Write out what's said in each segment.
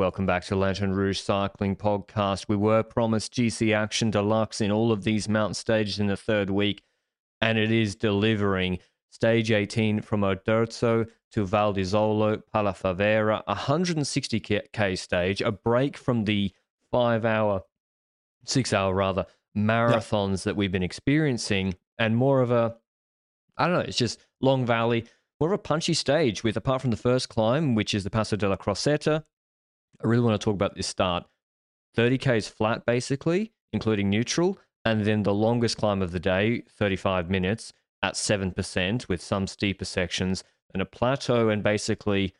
Welcome back to Lanterne Rouge Cycling Podcast. We were promised GC Action Deluxe in all of these mountain stages in the third week, and it is delivering. Stage 18 from Oderzo to Val di Zoldo, Palafavera, 160k stage, a break from the five hour, six hour rather, marathons that we've been experiencing, and more of a, I don't know, it's just Long Valley, more of a punchy stage with, apart from the first climb, which is the Passo della Crosetta, I really want to talk about this start. 30k is flat basically, including neutral, and then the longest climb of the day, 35 minutes at 7% with some steeper sections, and a plateau and basically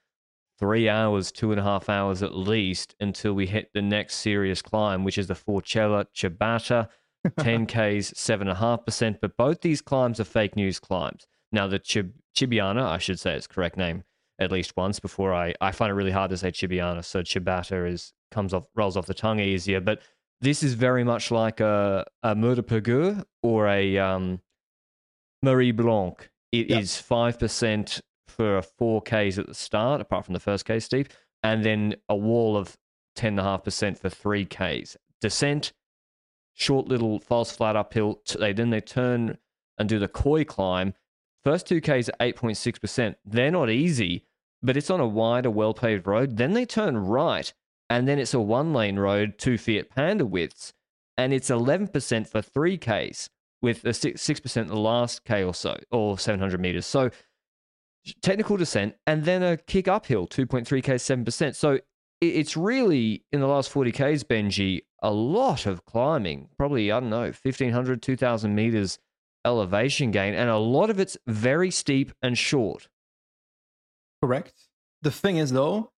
three hours, two and a half hours at least until we hit the next serious climb, which is the Forcella Ciabatta, 10Ks, 7.5%. But both these climbs are fake news climbs. Now, the Chib- Cibiana, I should say its correct name at least once before I, I find it really hard to say Cibiana. So Chibata is comes off rolls off the tongue easier. But this is very much like a, a Mur de or a um, Marie Blanc. It Yep. is 5% for 4Ks at the start, apart from the first K steep, and then a wall of 10.5% for 3Ks. Descent, short little false flat uphill. They Then they turn and do the Coi climb. First two Ks at 8.6%. They're not easy, but it's on a wider, well paved road. Then they turn right, and then it's a one lane road, two Fiat Panda widths, and it's 11% for 3Ks with a 6, 6% the last K or so, or 700 meters. So technical descent, and then a kick uphill, 2.3K, 7%. So it's really, in the last 40Ks, Benji, a lot of climbing, probably, I don't know, 1,500, 2,000 meters elevation gain, and a lot of it's very steep and short. Correct. The thing is, though,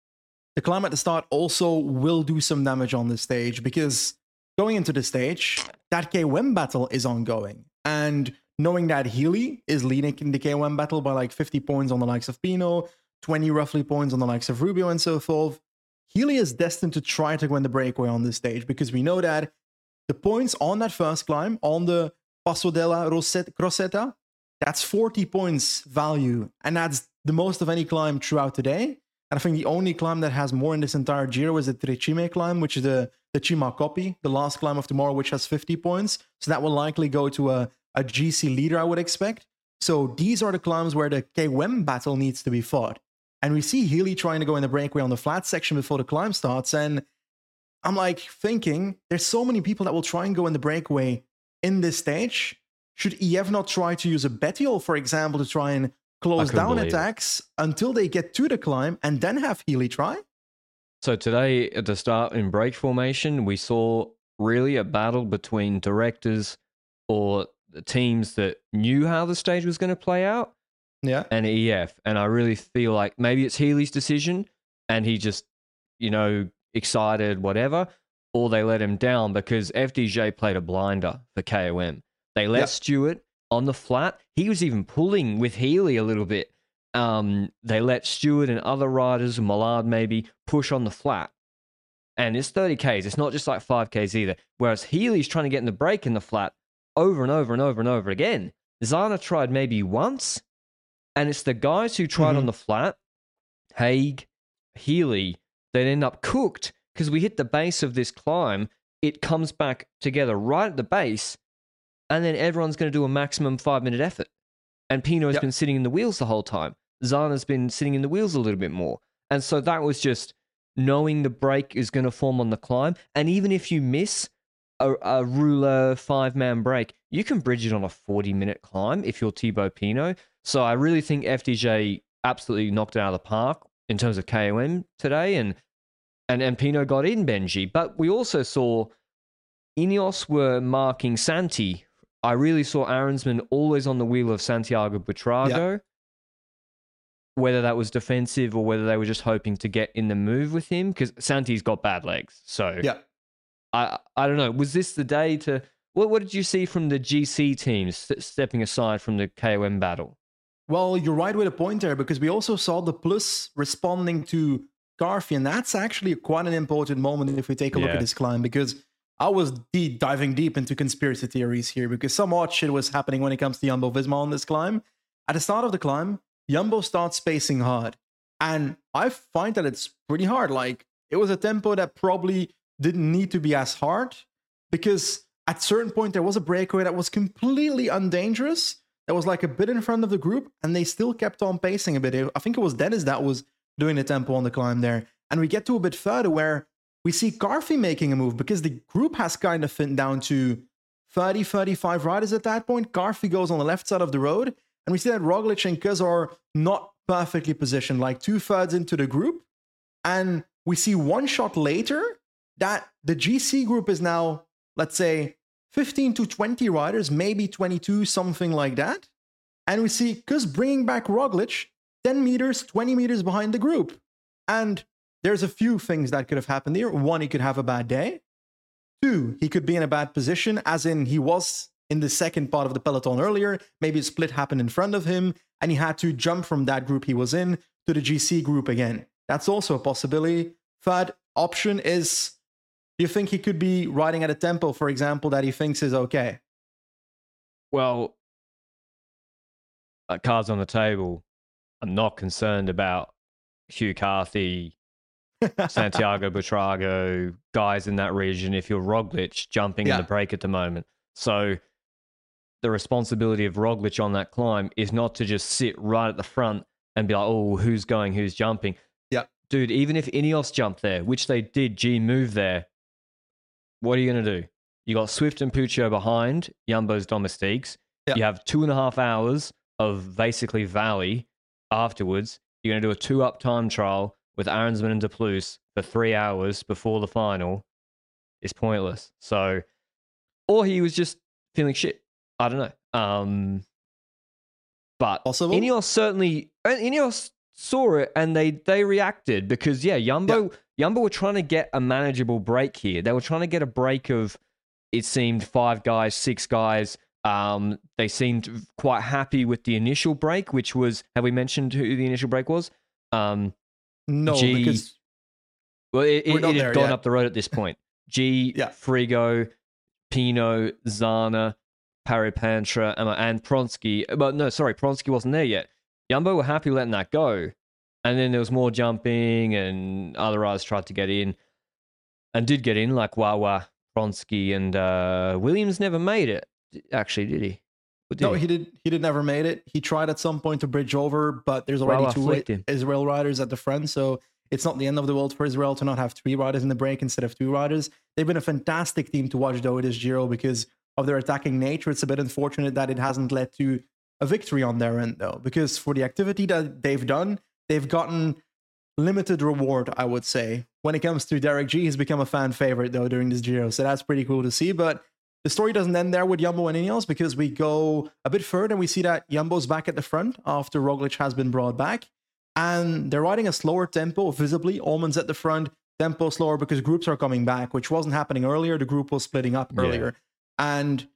the climb at the start also will do some damage on this stage because going into the stage, that KOM battle is ongoing. And knowing that Healy is leading in the KOM battle by like 50 points on the likes of Pinot, 20 roughly points on the likes of Rubio, and so forth, Healy is destined to try to win the breakaway on this stage because we know that the points on that first climb, on the Passo della Crosetta, that's 40 points value. And that's the most of any climb throughout today. And I think the only climb that has more in this entire Giro is the Tre Cime climb, which is the, the Cima Coppi, the last climb of tomorrow, which has 50 points. So that will likely go to a, a GC leader, I would expect. So these are the climbs where the KWM battle needs to be fought. And we see Healy trying to go in the breakaway on the flat section before the climb starts. And I'm like thinking, there's so many people that will try and go in the breakaway in this stage. Should EF not try to use a Bettiol, for example, to try and close down believe it. attacks until they get to the climb and then have Healy try? So today at the start in break formation, we saw really a battle between directors or the teams that knew how the stage was going to play out Yeah. and EF. And I really feel like maybe it's Healy's decision and he just, you know, excited, whatever, or they let him down because FDJ played a blinder for KOM. They let Yep. Stewart on the flat. He was even pulling with Healy a little bit. Um, they let Stewart and other riders, Millard maybe, push on the flat. And it's 30Ks. It's not just like 5Ks either. Whereas Healy's trying to get in the break in the flat over and over and over and over again. Zana tried maybe once, and it's the guys who tried on Mhm. the flat, Haig, Healy, that end up cooked because we hit the base of this climb. It comes back together right at the base, and then everyone's going to do a maximum five minute effort. And Pinot has Yep. been sitting in the wheels the whole time. Zana's been sitting in the wheels a little bit more. And so that was just knowing the break is going to form on the climb. And even if you miss a, a ruler five man break, you can bridge it on a 40 minute climb if you're Thibaut Pinot. So I really think FDJ absolutely knocked it out of the park in terms of KOM today. And, and, and Pinot got in Benji. But we also saw Ineos were marking Santi. I really saw Arensman always on the wheel of Santiago Buitrago. whether that was defensive or whether they were just hoping to get in the move with him because Santi's got bad legs. So Yeah. I I don't know. Was this the day to? What what did you see from the GC teams st- stepping aside from the KOM battle? Well, you're right with a point there because we also saw De Plus responding to Carthy, and that's actually quite an important moment if we take a look Yeah. at this climb because I was deep, diving deep into conspiracy theories here because some odd shit was happening when it comes to Jumbo Visma on this climb. At the start of the climb, Jumbo starts spacing hard, and I find that it's pretty hard. Like it was a tempo that probably didn't need to be as hard because at certain point there was a breakaway that was completely undangerous that was like a bit in front of the group and they still kept on pacing a bit i think it was dennis that was doing the tempo on the climb there and we get to a bit further where we see Carthy making a move because the group has kind of thinned down to 30 35 riders at that point Carthy goes on the left side of the road and we see that Roglic and Kuss are not perfectly positioned like two thirds into the group and we see one shot later that the GC group is now, let's say, 15 to 20 riders, maybe 22, something like that. And we see Kuss bringing back Roglic 10 meters, 20 meters behind the group. And there's a few things that could have happened here. One, he could have a bad day. Two, he could be in a bad position, as in he was in the second part of the peloton earlier. Maybe a split happened in front of him, and he had to jump from that group he was in to the GC group again. That's also a possibility. Third option is do you think he could be riding at a tempo, for example, that he thinks is okay? Well, uh, cards on the table. I'm not concerned about Hugh Carthy, Santiago Buitrago, guys in that region. If you're Roglic jumping Yeah. in the break at the moment, so the responsibility of Roglic on that climb is not to just sit right at the front and be like, "Oh, who's going? Who's jumping?" Yeah. dude. Even if Ineos jumped there, which they did, G move there. What are you gonna do? You got Swift and Puccio behind Jumbo's domestiques. Yeah. You have two and a half hours of basically valley afterwards. You're going to do a two up time trial with Arensman and De Plus for three hours before the final. is pointless. So, or he was just feeling shit. I don't know. Um, but Possible. Ineos certainly, Ineos saw it and they they reacted because yeah, Jumbo Yumbo were trying to get a manageable break here. They were trying to get a break of it seemed five guys, six guys. Um, they seemed quite happy with the initial break, which was have we mentioned who the initial break was? Um, No, G- because well, it, it, it had gone yet. up the road at this point. G, Yeah. Frigo, Pinot, Zana, Paret-Peintre, and, and Pronsky. But no, sorry, Pronsky wasn't there yet. Jumbo were happy letting that go. And then there was more jumping, and other riders tried to get in and did get in, like Wawa, Pronsky, and uh, Williams never made it. Actually, did he? No, he did. He did never made it. He tried at some point to bridge over, but there's already I two. Israel riders at the front, so it's not the end of the world for Israel to not have three riders in the break instead of two riders. They've been a fantastic team to watch though this Giro because of their attacking nature. It's a bit unfortunate that it hasn't led to a victory on their end though, because for the activity that they've done, they've gotten limited reward, I would say. When it comes to Derek Gee, he's become a fan favorite though during this Giro, so that's pretty cool to see. But the story doesn't end there with Jumbo and Ineos because we go a bit further and we see that Jumbo's back at the front after Roglic has been brought back. And they're riding a slower tempo, visibly. Almonds at the front, tempo slower because groups are coming back, which wasn't happening earlier. The group was splitting up Yeah. earlier. And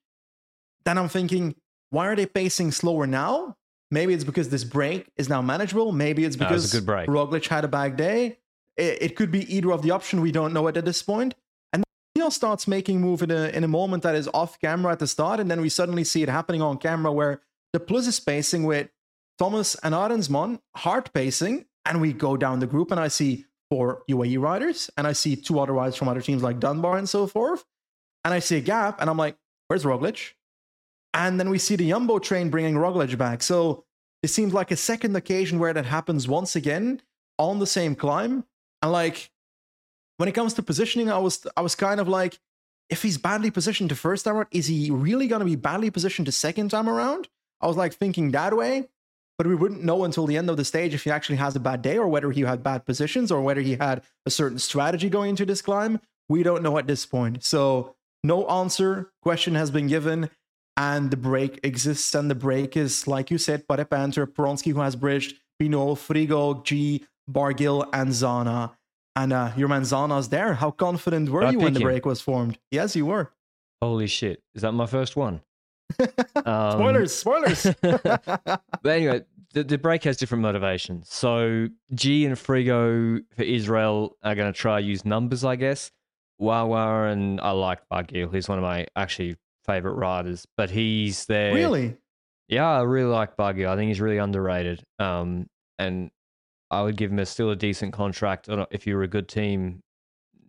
then I'm thinking, why are they pacing slower now? Maybe it's because this break is now manageable. Maybe it's No, it because break. Roglic had a bad day. It, it could be either of the option. We don't know it at this point. Neil starts making move in a in a moment that is off camera at the start, and then we suddenly see it happening on camera where De Plus is pacing with Thomas and Arensman hard pacing, and we go down the group, and I see four UAE riders, and I see two other riders from other teams like Dunbar and so forth, and I see a gap, and I'm like, "Where's Roglic?" And then we see the Jumbo train bringing Roglic back. So it seems like a second occasion where that happens once again on the same climb. And like when it comes to positioning, I was I was kind of like, if he's badly positioned the first time around, is he really gonna be badly positioned the second time around? I was like thinking that way, but we wouldn't know until the end of the stage if he actually has a bad day or whether he had bad positions or whether he had a certain strategy going into this climb. We don't know at this point. So no answer. Question has been given and the break exists, and the break is, like you said, Paret-Peintre, Poronsky, who has bridged, Pinot, Frigo, G, Barguil, and Zana. And uh, your man Zana's there. How confident were Did you when the him? break was formed? Yes, you were. Holy shit! Is that my first one? Um, spoilers, spoilers. But anyway, the, the break has different motivations. So G and Frigo for Israel are going to try use numbers, I guess. Wawa and I like Barguil. He's one of my actually favorite riders, but he's there. really? Yeah, I really like Barguil. I think he's really underrated. Um, and I would give him a still a decent contract if you're a good team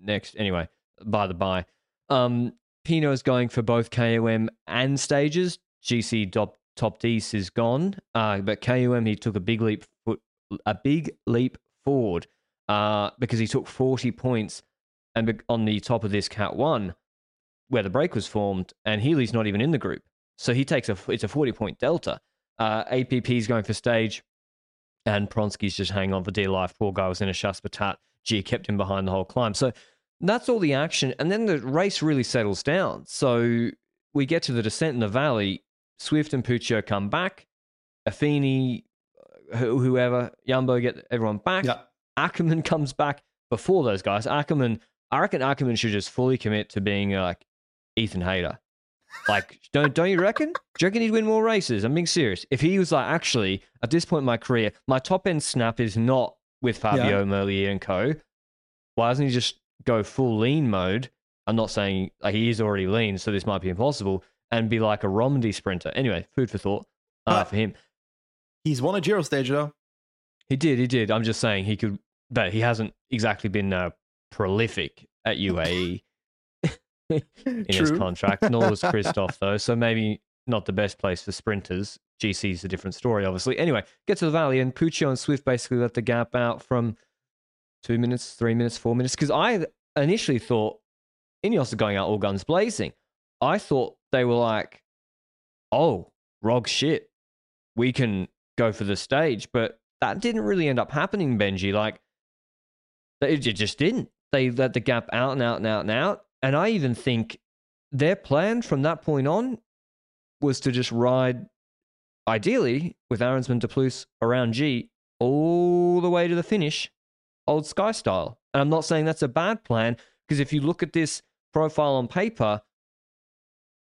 next. Anyway, by the by, um, Pinot is going for both KOM and stages. GC top top D's is gone, uh, but KOM he took a big leap foot, a big leap forward uh, because he took forty points and on the top of this Cat One where the break was formed, and Healy's not even in the group. So he takes a it's a forty point delta. Uh, APP's going for stage, and Pronsky's just hanging on for dear life. Poor guy was in a Shaspatat. G kept him behind the whole climb. So that's all the action, and then the race really settles down. So we get to the descent in the valley. Swift and Puccio come back. Affini, whoever, Yumbo get everyone back. Yeah. Ackermann comes back before those guys. Ackermann, I reckon Ackermann should just fully commit to being uh, like Ethan Hayter. Like, don't don't you reckon? Do you reckon he'd win more races? I'm being serious. If he was like, actually, at this point in my career, my top end snap is not with Fabio Merlier and co. Why doesn't he just go full lean mode? I'm not saying like he is already lean, so this might be impossible, and be like a Romandy sprinter. Anyway, food for thought uh, Uh, for him. He's won a Giro stage though. He did, he did. I'm just saying he could, but he hasn't exactly been uh, prolific at UAE in his True. contract. Nor was Christoph though, so maybe not the best place for sprinters. GC's a different story, obviously. Anyway, get to the valley, and Puccio and Swift basically let the gap out from two minutes, three minutes, four minutes. Because I initially thought Ineos are going out all guns blazing. I thought they were like, oh, Rog shit, we can go for the stage. But that didn't really end up happening, Benji. Like, it just didn't. They let the gap out and out and out and out. And I even think their plan from that point on was to just ride, ideally, with Arensman de Plus around G all the way to the finish, old Sky style. And I'm not saying that's a bad plan, because if you look at this profile on paper,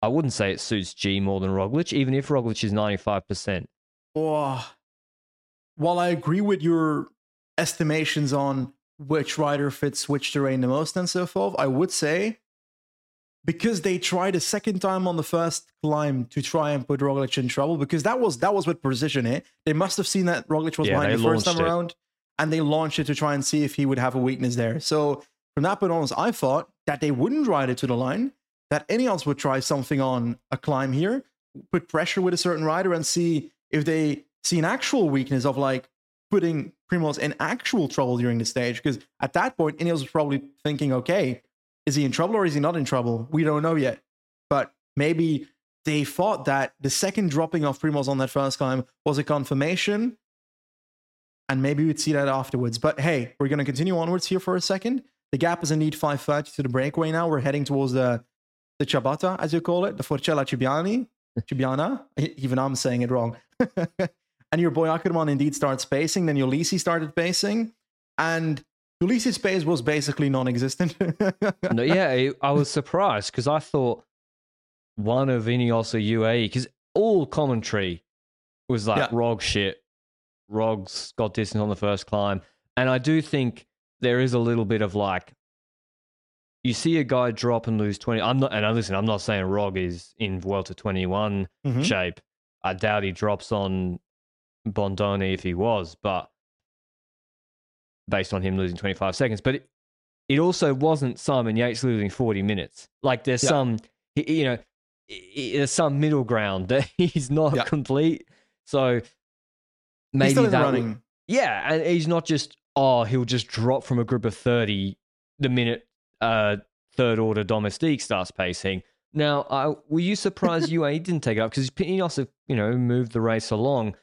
I wouldn't say it suits G more than Roglic, even if Roglic is 95%. Oh, while I agree with your estimations on which rider fits which terrain the most and so forth, I would say because they tried a second time on the first climb to try and put Roglic in trouble, because that was that was with precision. Eh? They must have seen that Roglic was Yeah, behind the first time it. around, and they launched it to try and see if he would have a weakness there. So from that point on, I thought that they wouldn't ride it to the line, that Ineos would try something on a climb here, put pressure with a certain rider, and see if they see an actual weakness of like putting Primoz in actual trouble during the stage. Because at that point, Ineos was probably thinking, okay, is he in trouble or is he not in trouble? We don't know yet. But maybe they thought that the second dropping of Primoz on that first climb was a confirmation. And maybe we'd see that afterwards. But hey, we're going to continue onwards here for a second. The gap is indeed 530 to the breakaway now. We're heading towards the the ciabatta, as you call it, the Forcella Cibiani. Cibiana. Even I'm saying it wrong. and your boy Ackermann indeed starts pacing. Then Ulissi started pacing. And Ulissi' pace was basically non existent. no, yeah, I was surprised because I thought one of Ineos or UAE, because all commentary was like Yeah. Rog shit. Rog's got distance on the first climb. And I do think there is a little bit of like, you see a guy drop and lose 20. I'm not, and I listen, I'm not saying Rog is in Vuelta 21 Mhm. shape. I doubt he drops on Bondone if he was, but based on him losing 25 seconds. But it, it also wasn't Simon Yates losing 40 minutes. Like there's Yeah. some, you know, there's some middle ground that he's not Yeah. complete. So maybe still in the that would- running. yeah, and he's not just oh he'll just drop from a group of thirty the minute uh, third order domestique starts pacing. Now, I, were you surprised UAE didn't take it up because Ineos have you know moved the race along?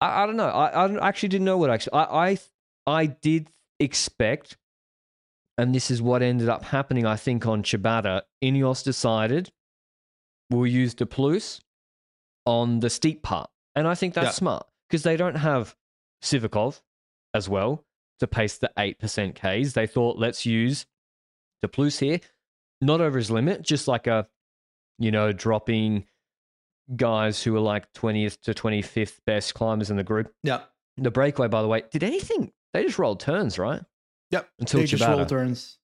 I, I don't know. I, I actually didn't know what actually I, I I did expect, and this is what ended up happening. I think on Chibata, Ineos decided we'll use De Plus on the steep part, and I think that's Yeah. smart because they don't have Sivakov as well to pace the 8% Ks. They thought, let's use De Plus here, not over his limit, just like a, you know, dropping guys who were like 20th to 25th best climbers in the group. Yeah. The breakaway, by the way, did anything? They just rolled turns, right? Yep. Until they just Chibata. roll turns.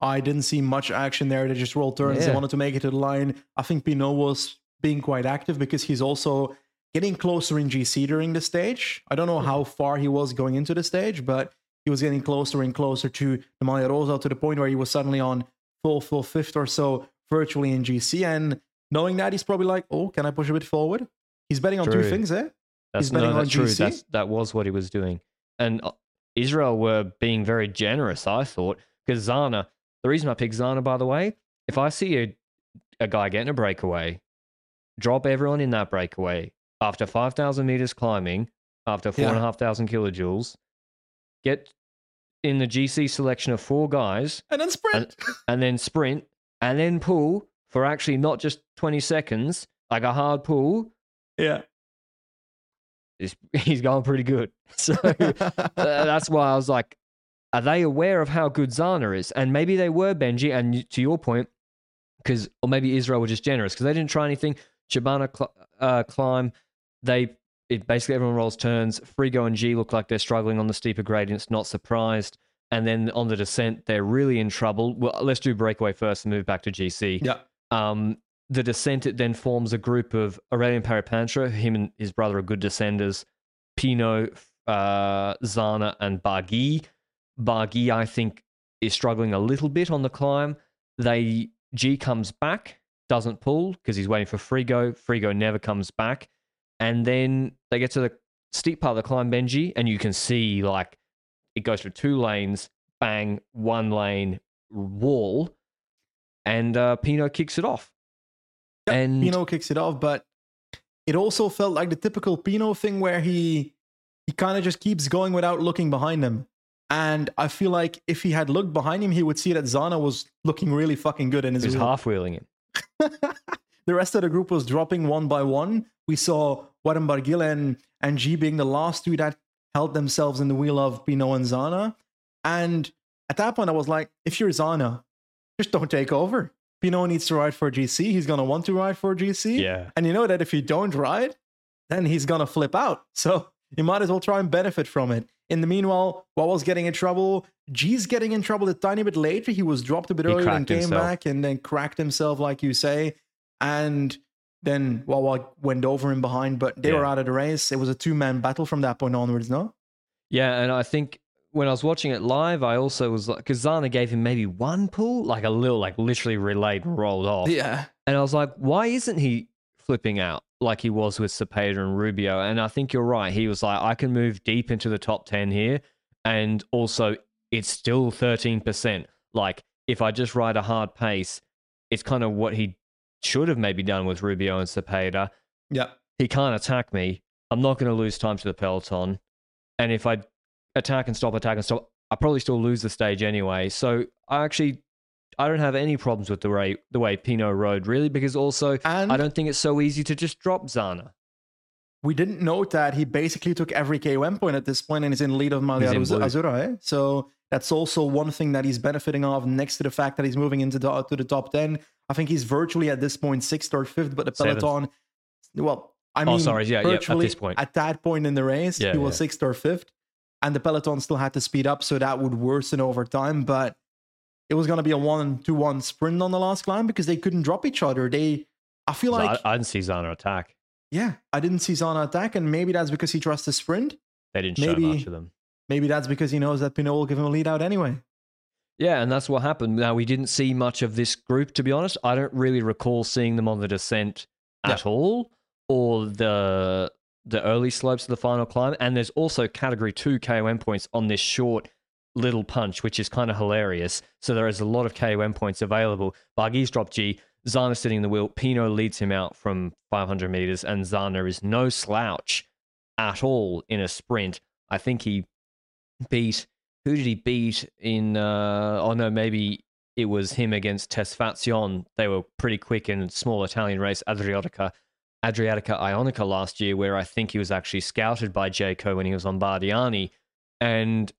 I didn't see much action there. They just rolled turns. They wanted to make it to the line. I think Pinot was being quite active because he's also getting closer in GC during the stage. I don't know how far he was going into the stage, but he was getting closer and closer to the Maglia Rosa to the point where he was suddenly on full, full fifth or so virtually in GC. And knowing that, he's probably like, oh, can I push a bit forward? He's betting on two True. things, eh? That's He's betting no, on true. GC? That's, that was what he was doing. And uh, Israel were being very generous, I thought, because Zana, the reason I picked Zana, by the way, if I see a, a guy getting a breakaway, drop everyone in that breakaway after 5,000 meters climbing, after 4,500 Yeah. kilojoules, get in the GC selection of four guys, And then sprint. and then sprint, and then pull for actually not just 20 seconds, like a hard pull, yeah. he's going pretty good. So uh, that's why I was like, are they aware of how good Zana is? And maybe they were, Benji. And to your point, because or maybe Israel were just generous because they didn't try anything. Shabana cl- uh, climb, they it basically everyone rolls turns. Frigo and G look like they're struggling on the steeper gradients. Not surprised. And then on the descent, they're really in trouble. Well, let's do breakaway first and move back to GC. yeah. Um, the descent it then forms a group of Aurélien Paret-Peintre, him and his brother are good descenders, Pinot, uh, Zana, and Barguil. Barguil, I think, is struggling a little bit on the climb. They G comes back, doesn't pull because he's waiting for Frigo. Frigo never comes back, and then they get to the steep part of the climb, Benji, and you can see like it goes through two lanes, bang, one lane wall, and uh, Pinot kicks it off. and Pinot kicks it off, but it also felt like the typical Pinot thing where he he kind of just keeps going without looking behind him. And I feel like if he had looked behind him, he would see that Zana was looking really fucking good in his he's wheel. half wheeling it. the rest of the group was dropping one by one. We saw Warren Barguil and, and G being the last two that held themselves in the wheel of Pinot and Zana. And at that point, I was like, if you're Zana, just don't take over. Pinot needs to ride for GC. He's going to want to ride for GC. Yeah. And you know that if you don't ride, then he's going to flip out. So you might as well try and benefit from it. In the meanwhile, Wawal's getting in trouble. G's getting in trouble a tiny bit later. He was dropped a bit He earlier and came himself. back and then cracked himself, like you say. And then Wawa went over him behind, but they Yeah. were out of the race. It was a two man battle from that point onwards, no? Yeah, and I think when I was watching it live, I also was like, because Zana gave him maybe one pull, like a little, like literally relayed and rolled off. Yeah. And I was like, why isn't he flipping out like he was with Cepeda and Rubio? And I think you're right. He was like, I can move deep into the top 10 here. And also, it's still 13%. Like, if I just ride a hard pace, it's kind of what he should have maybe done with Rubio and Cepeda. Yeah. He can't attack me. I'm not going to lose time to the peloton. And if I attack and stop, attack and stop, I probably still lose the stage anyway. So I actually I don't have any problems with the way the way Pinot rode really because also And I don't think it's so easy to just drop Zana. we didn't note that he basically took every KOM point at this point and is in lead of Maglia He's in blue. Azzurra. Eh? So that's also one thing that he's benefiting of next to the fact that he's moving into the, to the top 10. I think he's virtually at this point sixth or fifth, but the Seventh. peloton, well, I Oh, mean, sorry, yeah, yeah, at this point. at that point in the race, Yeah, he was yeah. sixth or fifth, and the peloton still had to speed up, so that would worsen over time. But it was going to be a one-to-one sprint on the last climb because they couldn't drop each other. They, I feel So like, I, I didn't see Zana attack. yeah, I didn't see Zana attack, and maybe that's because he trusts the sprint. They didn't Maybe- show much of them. Maybe that's because he knows that Pinot will give him a lead out anyway. Yeah, and that's what happened. Now we didn't see much of this group, to be honest. I don't really recall seeing them on the descent at all, or the the early slopes of the final climb. And there's also category two KOM points on this short little punch, which is kind of hilarious. So there is a lot of KOM points available. Barguil's drop G, Zana sitting in the wheel. Pinot leads him out from 500 meters, and Zana is no slouch at all in a sprint. I think he beat who did he beat in uh oh no maybe it was him against Tesfatsion. They were pretty quick in small Italian race, Adriatica, Adriatica Ionica last year, where I think he was actually scouted by Jayco when he was on Bardiani. And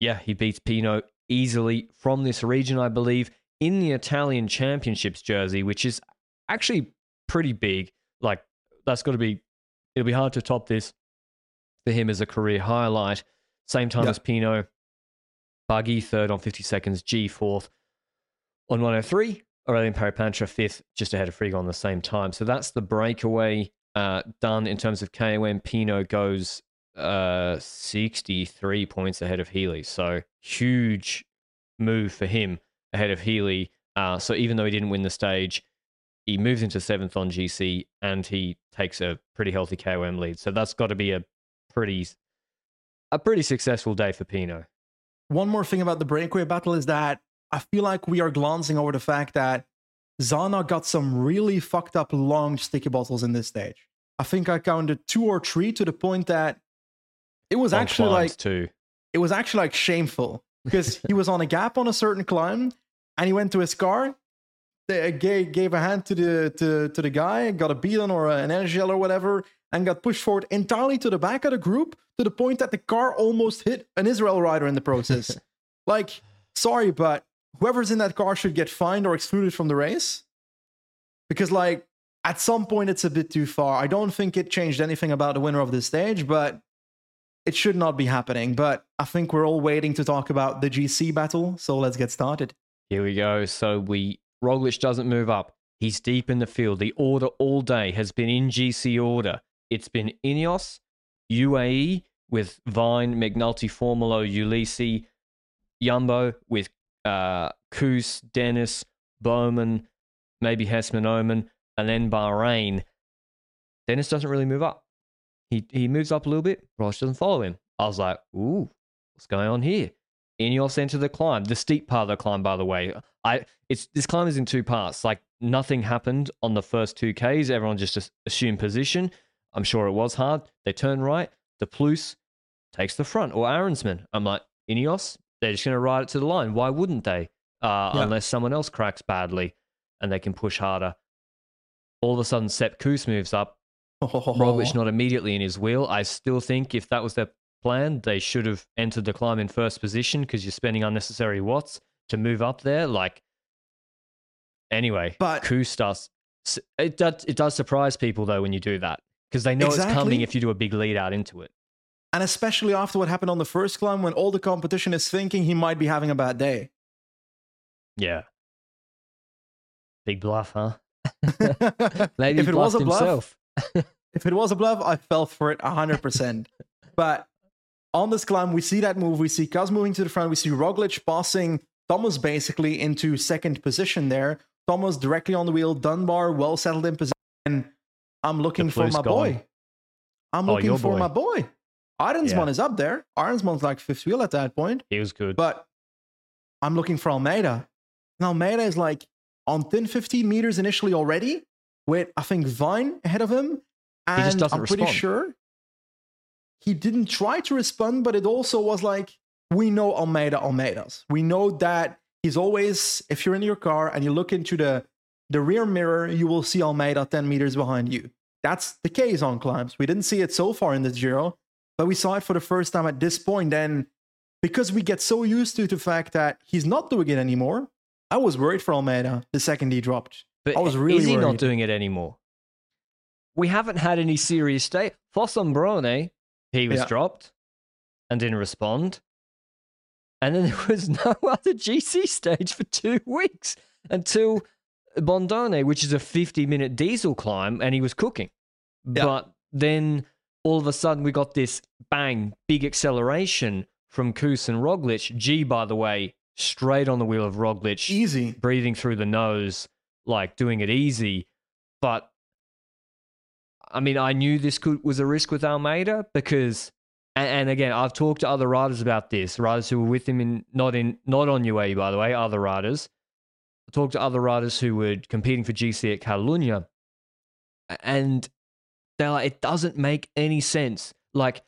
yeah, he beats Pinot easily from this region, I believe, in the Italian Championships jersey, which is actually pretty big. Like, that's got to be, it'll be hard to top this for him as a career highlight. Same time Yeah. as Pinot. Buggy third on 50 seconds, G fourth on 103. Aurélien Paret-Peintre fifth, just ahead of Frigo on the same time. So that's the breakaway uh, done in terms of KOM. Pinot goes uh, 63 points ahead of Healy. So huge move for him ahead of Healy. Uh, so even though he didn't win the stage, he moves into seventh on GC and he takes a pretty healthy KOM lead. So that's got to be a pretty a pretty successful day for Pinot. One more thing about the breakaway battle is that I feel like we are glancing over the fact that Zana got some really fucked up long sticky bottles in this stage. I think I counted two or three to the point that it was On actually like it was actually like shameful because he was on a gap on a certain climb and he went to his car they uh, gave, gave a hand to the to, to the guy got a beaten or an energy gel or whatever and got pushed forward entirely to the back of the group to the point that the car almost hit an israel rider in the process like sorry but whoever's in that car should get fined or excluded from the race because like at some point it's a bit too far i don't think it changed anything about the winner of this stage but it should not be happening, but I think we're all waiting to talk about the GC battle, so let's get started. Here we go. So we Roglic doesn't move up. He's deep in the field. The order all day has been in GC order. It's been Ineos, UAE with Vine, McNulty, Formolo, Ulissi, Jumbo with uh, Kuss, Dennis, Bouwman, maybe Hessman Omen, and then Bahrain. Dennis doesn't really move up. He he moves up a little bit. Roche doesn't follow him. I was like, ooh, what's going on here? Ineos enter the climb, the steep part of the climb, by the way. I it's this climb is in two parts. Like nothing happened on the first two Ks. Everyone just assumed position. I'm sure it was hard. They turn right. De Plus takes the front or Arensman. I'm like, Ineos, they're just going to ride it to the line. Why wouldn't they? Uh, Yeah. Unless someone else cracks badly and they can push harder. All of a sudden, Sepp Kuss moves up. Roglic not immediately in his wheel. I still think if that was their plan, they should have entered the climb in first position because you're spending unnecessary watts to move up there. Like, anyway, But- Kuss does. It does. It does surprise people though when you do that because they know it's coming if you do a big lead out into it. And especially after what happened on the first climb when all the competition is thinking he might be having a bad day. Yeah. Big bluff, huh? Maybe if it was a bluff, himself. if it was a bluff, I fell for it 100%. but on this climb, we see that move. We see Kuss moving to the front. We see Roglic passing Thomas basically into second position there. Thomas directly on the wheel, Dunbar well settled in position. I'm looking for my gone. boy. I'm Oh, looking for boy. my boy. Arensman Yeah. is up there. Arensman's like fifth wheel at that point. He was good. But I'm looking for Almeida. And Almeida is like on 10, 15 meters initially already, with I think Vine ahead of him. And just doesn't I'm pretty respond. sure he didn't try to respond, but it also was like, we know Almeida Almeidas. We know that he's always, if you're in your car and you look into the, the rear mirror, you will see Almeida 10 meters behind you. That's the case on climbs. We didn't see it so far in the Giro, but we saw it for the first time at this point. And because we get so used to the fact that he's not doing it anymore, I was worried for Almeida the second he dropped. But I was really is he not doing it anymore? We haven't had any serious state. Fossombrone, he was Yeah. dropped and didn't respond. And then there was no other GC stage for two weeks until Bondone, which is a 50 minute diesel climb, and he was cooking. Yeah. But then all of a sudden we got this bang, big acceleration from Kuss and Roglic. G, by the way, straight on the wheel of Roglic Easy. breathing through the nose, like doing it easy. But I mean, I knew this could was a risk with Almeida because, and, and again, I've talked to other riders about this, riders who were with him in not in not on UAE, by the way, other riders. I talked to other riders who were competing for GC at Catalunya, and they're like, it doesn't make any sense. Like,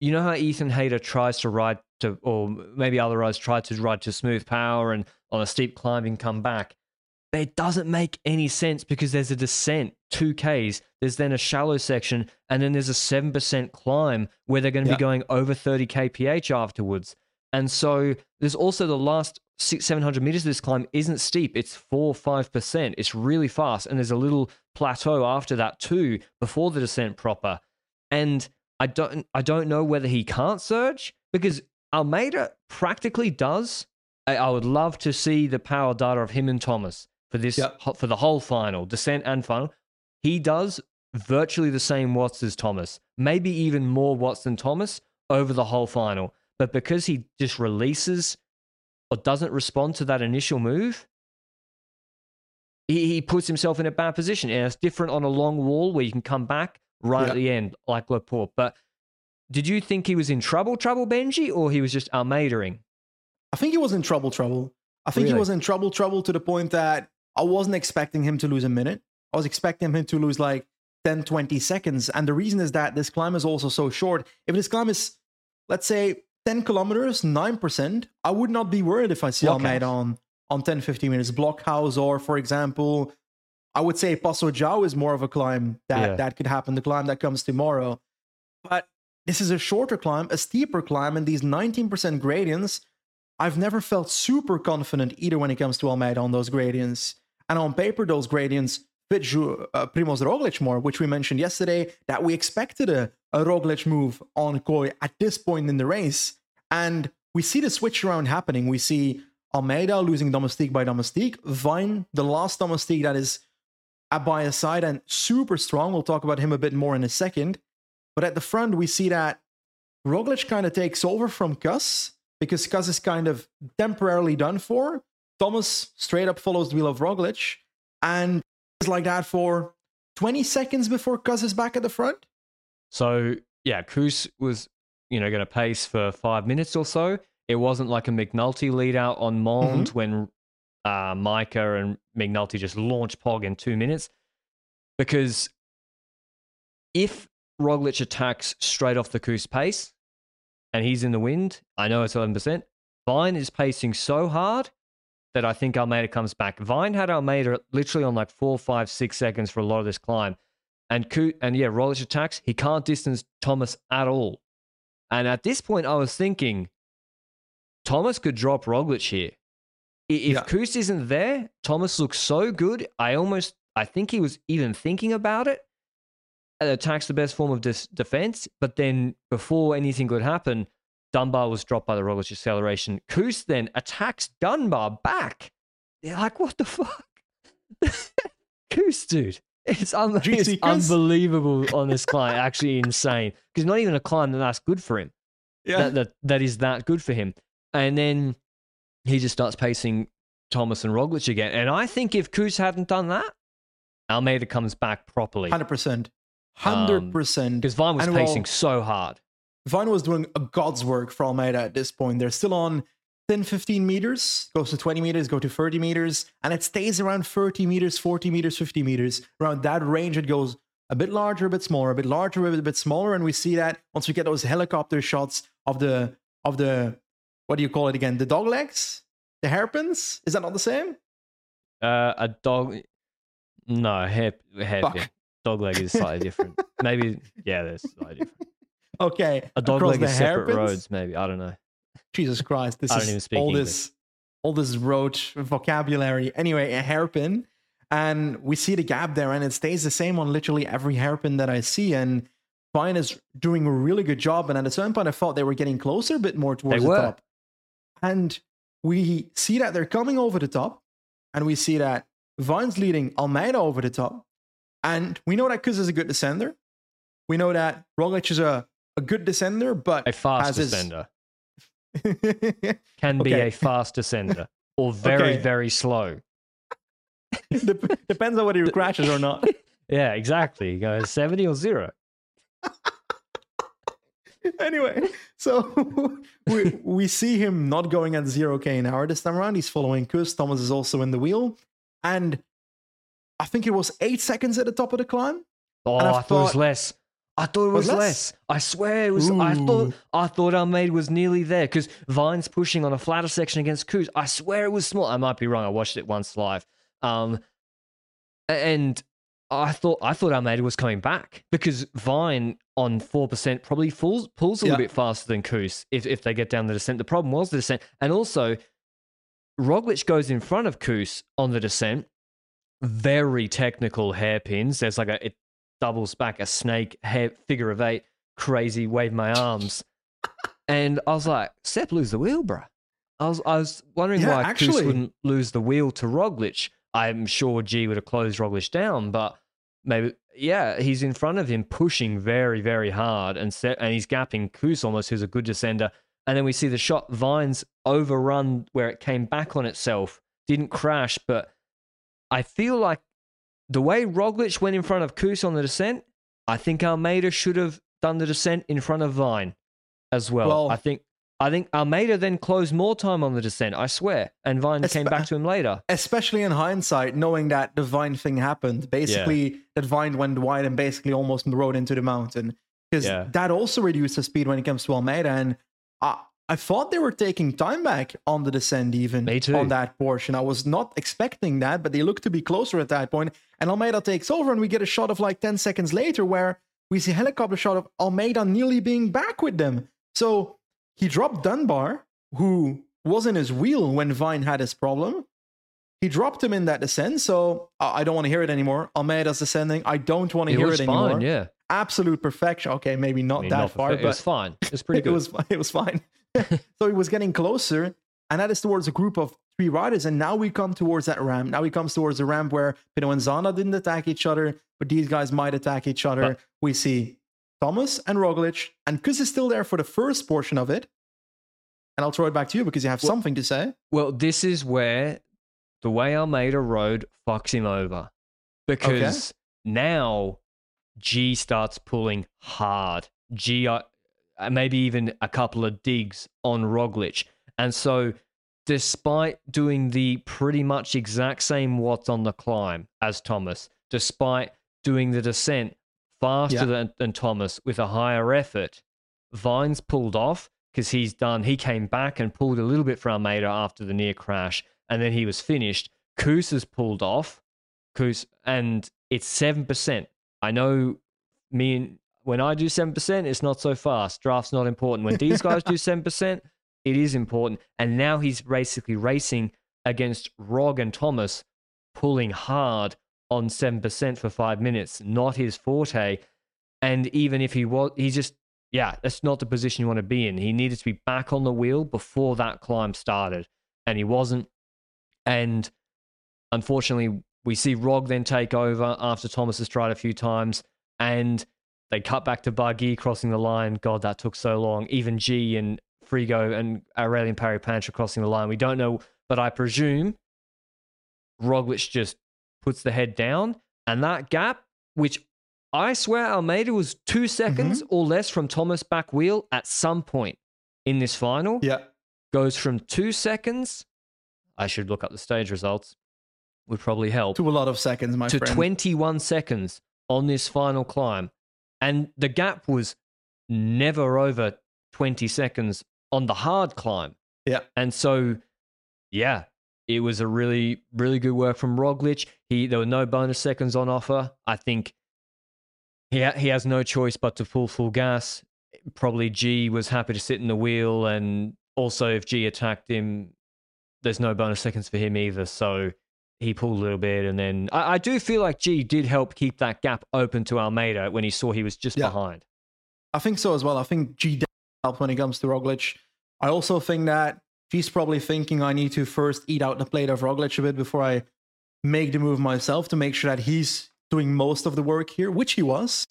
you know how Ethan Hayter tries to ride to, or maybe otherwise try to ride to smooth power and on a steep climb and come back. But it doesn't make any sense because there's a descent, two Ks, there's then a shallow section, and then there's a 7% climb where they're going to Yeah. be going over 30 kph afterwards. And so there's also the last six, 700 meters of this climb isn't steep. It's four, 5%. It's really fast. And there's a little plateau after that too, before the descent proper. And I don't, I don't know whether he can't surge because Almeida practically does. I, I would love to see the power data of him and Thomas for this, Yeah. for the whole final, descent and final. He does virtually the same watts as Thomas, maybe even more watts than Thomas over the whole final. But because he just releases or doesn't respond to that initial move, he, he puts himself in a bad position. And it's different on a long wall where you can come back right Yeah. at the end, like Laporte. But did you think he was in trouble, trouble, Benji, or he was just Almeidering? I think he was in trouble, trouble. I think Really? he was in trouble, trouble to the point that I wasn't expecting him to lose a minute. I was expecting him to lose like 10, 20 seconds. And the reason is that this climb is also so short. If this climb is, let's say, 10 kilometers, 9%, I would not be worried if I see Blockhaus. Almeida on, on 10, 15 minutes. Blockhaus, or for example, I would say Passo Giau is more of a climb that, Yeah. that could happen, the climb that comes tomorrow. But this is a shorter climb, a steeper climb, and these 19% gradients, I've never felt super confident either when it comes to Almeida on those gradients. And on paper, those gradients fit uh, Primoz Roglic more, which we mentioned yesterday, that we expected a, a Roglic move on Coi at this point in the race. And we see the switch around happening. We see Almeida losing Domestique by Domestique, Vine, the last Domestique that is at by his side and super strong. We'll talk about him a bit more in a second. But at the front, we see that Roglic kind of takes over from Kuss because Kuss is kind of temporarily done for. Thomas straight up follows the wheel of Roglic and it's like that for 20 seconds before Kuss is back at the front. So yeah, Kuss was you know going to pace for five minutes or so. It wasn't like a McNulty lead out on Mond when uh, Micah and McNulty just launched Pog in two minutes. Because if Roglic attacks straight off the Kuss pace and he's in the wind, I know it's 11%. Vine is pacing so hard that I think Almeida comes back. Vine had Almeida literally on like four, five, six seconds for a lot of this climb. And Coo- and yeah, Roglic attacks. He can't distance Thomas at all. And at this point, I was thinking Thomas could drop Roglic here. If Yeah. Kuss isn't there, Thomas looks so good. I almost, I think he was even thinking about it. Attacks the best form of dis- defense, but then before anything could happen, Dunbar was dropped by the Roglic acceleration. Kuss then attacks Dunbar back. They're like, what the fuck? Kuss, dude. It's, un- it's unbelievable on this climb. Actually, insane. Because not even a climb that that's good for him. That, that, that is that good for him. And then he just starts pacing Thomas and Roglic again. And I think if Kuss hadn't done that, Almeida comes back properly. 100%. 100%. Because Vine was And well- pacing so hard. Vine was doing a god's work for Almeida at this point. They're still on 10, 15 meters, goes to 20 meters, go to 30 meters, and it stays around 30 meters, 40 meters, 50 meters. Around that range, it goes a bit larger, a bit smaller, a bit larger, a bit smaller, and we see that once we get those helicopter shots of the of the what do you call it again? The dog legs, the hairpins. Is that not the same? Uh, a dog. No, hair, hair pin. Dog leg is slightly different. Maybe, yeah, there's slightly different. Okay, A dog across leg is separate hairpins? roads, maybe. I don't know. Jesus Christ, this is speak all English. this all this road vocabulary. Anyway, a hairpin, and we see the gap there, and it stays the same on literally every hairpin that I see. And Vine is doing a really good job. And at a certain point, I thought they were getting closer, a bit more towards the were. top. And we see that they're coming over the top, and we see that Vine's leading Almeida over the top. And we know that Kuss is a good descender. We know that Roglic is a, a good descender, but A fast descender can be Okay. a fast descender or very, Okay. very slow. Dep- Depends on whether he crashes or not. Yeah, exactly. You go 70 or zero. anyway, so we we see him not going at zero k an hour this time around. He's following Kuss. Thomas is also in the wheel, and I think it was eight seconds at the top of the climb. Oh, I I, thought it was less. I thought it was Was less? less. I swear it was. I thought I thought our Almeida was nearly there because Vine's pushing on a flatter section against Kuss. I swear it was small. I might be wrong. I watched it once live, Um, and I thought I thought our Almeida was coming back because Vine on four percent probably pulls pulls a little bit faster than Kuss if if they get down the descent. The problem was the descent, and also Roglic goes in front of Kuss on the descent. Very technical hairpins. There's like a it doubles back a snake hair figure of eight. Crazy wave my arms, and I was like, Sepp lose the wheel, bruh. I was I was wondering Yeah, why actually- wouldn't lose the wheel to Roglic. I'm sure G would have closed Roglic down, but maybe yeah, he's in front of him pushing very very hard and set, and he's gapping Kuss almost, who's a good descender. And then we see the shot Vines overrun where it came back on itself, didn't crash, but I feel like the way Roglic went in front of Kuss on the descent, I think Almeida should have done the descent in front of Vine as well. Well- I think I think Almeida then closed more time on the descent, I swear, and Vine came back to him later. especially in hindsight, knowing that the Vine thing happened. Basically, that Vine went wide and basically almost rode into the mountain. Because Yeah. that also reduced the speed when it comes to Almeida. And I, I thought they were taking time back on the descent, even Me too. on that portion. I was not expecting that, but they look to be closer at that point. And Almeida takes over, and we get a shot of like 10 seconds later where we see a helicopter shot of Almeida nearly being back with them. So he dropped Dunbar, who was in his wheel when Vine had his problem. He dropped him in that descent, so I I don't want to hear it anymore. Almeida's descending. I don't want to It hear was it fine, anymore. yeah. Absolute perfection. Okay, maybe not I mean, that not far, but it was fine. It was pretty good. it was it was fine. so he was getting closer, and that is towards a group of three riders. And now we come towards that ramp. Now we comes towards the ramp where Pinot and Zana didn't attack each other, but these guys might attack each other. But- we see Thomas and Roglic, and Kuss is still there for the first portion of it. And I'll throw it back to you because you have Well- something to say. Well, this is where the way Almeida rode fucks him over because now G starts pulling hard. G, uh, Uh, maybe even a couple of digs on Roglic. And so, despite doing the pretty much exact same watts on the climb as Thomas, despite doing the descent faster Yeah. than, than Thomas with a higher effort, Vines pulled off because he's done. He came back and pulled a little bit for Almeida after the near crash, and then he was finished. Kuss has pulled off, Kuss, and it's seven percent. I know me and when I do seven percent, it's not so fast. Draft's not important. When these guys do seven percent, it is important. And now he's basically racing against Rog and Thomas, pulling hard on seven percent for five minutes. Not his forte. And even if he was, he just yeah, that's not the position you want to be in. He needed to be back on the wheel before that climb started, and he wasn't. And unfortunately, we see Rog then take over after Thomas has tried a few times, and they cut back to Barguil crossing the line. God, that took so long. Even G and Frigo and Aurélien Paret-Peintre crossing the line. We don't know, but I presume Roglic just puts the head down, and that gap, which I swear Almeida was two mm-hmm. seconds or less from Thomas back wheel at some point in this final, Yeah. goes from two seconds. I should look up the stage results. Would probably help To a lot of seconds, my to friend. 21 seconds on this final climb. And the gap was never over 20 seconds on the hard climb. Yeah. And so, yeah, it was a really, really good work from Roglic. He there were no bonus seconds on offer. I think he ha- he has no choice but to pull full gas. Probably G was happy to sit in the wheel, and also if G attacked him, there's no bonus seconds for him either. So he pulled a little bit, and then I, I do feel like G did help keep that gap open to Almeida when he saw he was just Yeah. behind. I think so as well. I think G helped when it comes to Roglic. I also think that G's probably thinking I need to first eat out the plate of Roglic a bit before I make the move myself to make sure that he's doing most of the work here, which he was.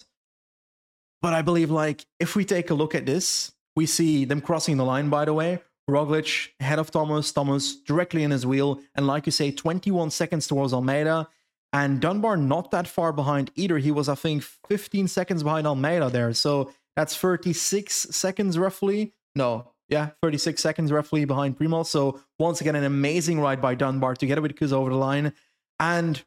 But I believe, like, if we take a look at this, we see them crossing the line, by the way. Roglic ahead of Thomas, Thomas directly in his wheel, and like you say, 21 seconds towards Almeida. And Dunbar not that far behind either. He was, I think, 15 seconds behind Almeida there. So that's 36 seconds roughly. No, yeah, 36 seconds roughly behind Primoz. So once again, an amazing ride by Dunbar together with Kuss over the line. And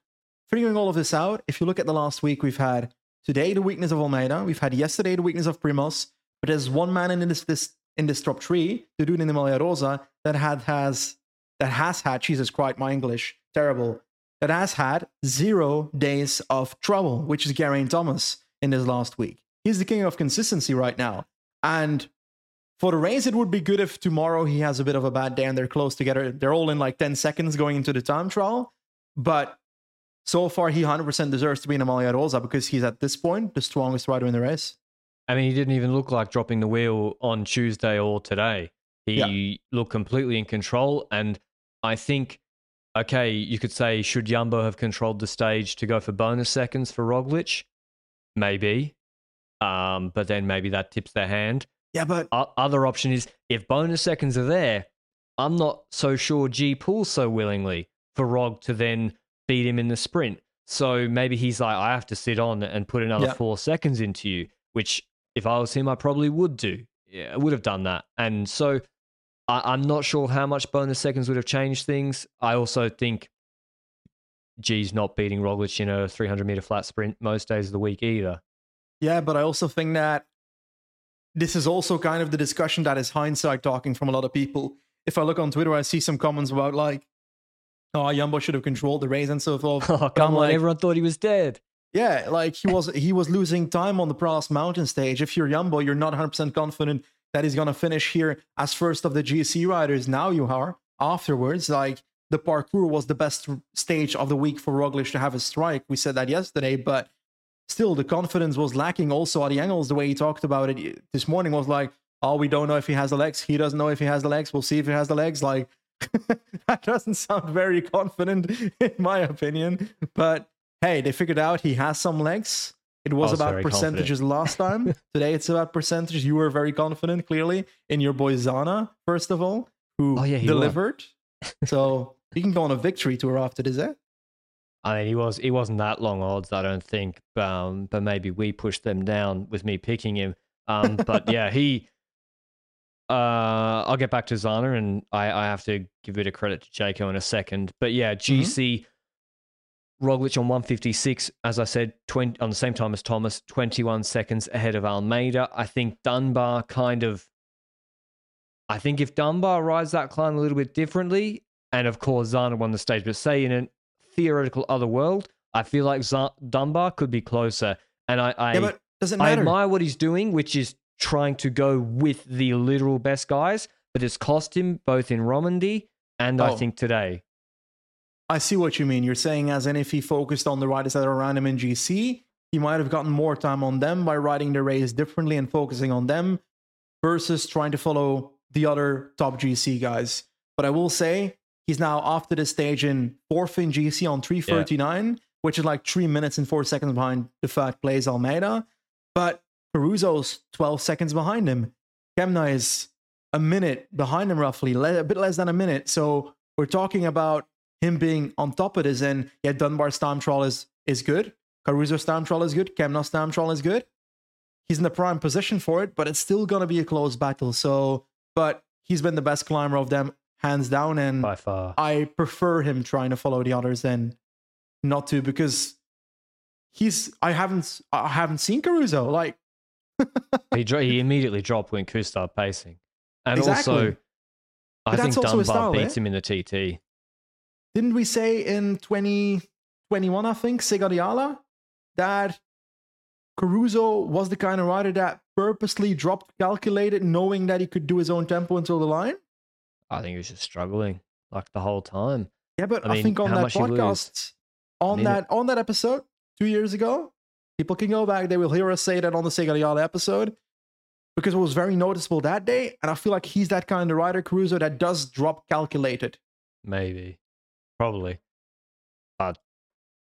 figuring all of this out, if you look at the last week, we've had today the weakness of Almeida, we've had yesterday the weakness of Primoz, but there's one man in this this in this top three, the dude in the Maglia Rosa, that had has that has had Jesus Christ, my English terrible, that has had zero days of trouble, which is Geraint Thomas in this last week. He's the king of consistency right now. And for the race, it would be good if tomorrow he has a bit of a bad day and they're close together. They're all in like 10 seconds going into the time trial. But so far, he 100% deserves to be in a Maglia Rosa because he's at this point the strongest rider in the race. I mean, he didn't even look like dropping the wheel on Tuesday or today. He yeah. looked completely in control. And I think, okay, you could say, should Jumbo have controlled the stage to go for bonus seconds for Roglic? Maybe. Um, but then maybe that tips their hand. Yeah, but o- other option is if bonus seconds are there, I'm not so sure G pulls so willingly for Rog to then beat him in the sprint. So maybe he's like, I have to sit on and put another yeah. four seconds into you, which if I was him, I probably would do. Yeah, I would have done that. And so I, am not sure how much bonus seconds would have changed things. I also think G's not beating Roglic in a 300 meter flat sprint most days of the week either. Yeah, but I also think that this is also kind of the discussion that is hindsight talking from a lot of people. If I look on Twitter, I see some comments about like, "Oh, Jumbo should have controlled the race and so forth." Oh, come on! Like, everyone thought he was dead. Yeah, like he was he was losing time on the Pralas Mountain stage. If you're Jumbo, you're not 100 percent confident that he's gonna finish here as first of the GC riders. Now you are. Afterwards, like the parcours was the best stage of the week for Roglic to have a strike. We said that yesterday, but still the confidence was lacking. Also, Addy Engels, the way he talked about it this morning was like, "Oh, we don't know if he has the legs. He doesn't know if he has the legs. We'll see if he has the legs." Like that doesn't sound very confident, in my opinion. But hey, they figured out he has some legs. It was, about percentages confident. last time. Today it's about percentages. You were very confident, clearly, in your boy Zana, first of all, who oh, yeah, delivered. so you can go on a victory tour after this, eh? I mean, he was he wasn't that long odds, I don't think. Um, but maybe we pushed them down with me picking him. Um, but yeah, he. Uh, I'll get back to Zana, and I, I have to give a bit of credit to Jayco in a second. But yeah, GC mm-hmm. Roglic on 156, as I said, 20, on the same time as Thomas, 21 seconds ahead of Almeida. I think Dunbar kind of. I think if Dunbar rides that climb a little bit differently, and of course Zana won the stage, but say in a theoretical other world, I feel like Z- Dunbar could be closer. And I, I, yeah, does it matter? I admire what he's doing, which is trying to go with the literal best guys, but it's cost him both in Romandy and oh. I think today. I see what you mean. You're saying as in if he focused on the riders that are around him in GC, he might have gotten more time on them by riding the race differently and focusing on them versus trying to follow the other top GC guys. But I will say he's now after the stage in fourth in GC on 339, yeah. which is like three minutes and four seconds behind the fact plays Almeida. But Caruso's 12 seconds behind him. Kämna is a minute behind him, roughly, a bit less than a minute. So we're talking about him being on top of this. And yeah, Dunbar's time trial is is good. Caruso's time trial is good. Kämna's time trial is good. He's in the prime position for it, but it's still gonna be a close battle. So, but he's been the best climber of them, hands down. And by far, I prefer him trying to follow the others than not to because he's. I haven't. I haven't seen Caruso like. he he immediately dropped when Kuss started pacing, and exactly. also, I think Dunbar style, beats eh? him in the TT didn't we say in 2021, I think, Sega di Ala, that Caruso was the kind of rider that purposely dropped calculated, knowing that he could do his own tempo until the line? I think he was just struggling like the whole time. Yeah, but I, mean, think on that podcast, on that on that episode two years ago, people can go back. They will hear us say that on the Sega di Ala episode because it was very noticeable that day. And I feel like he's that kind of rider, Caruso, that does drop calculated. Maybe probably. But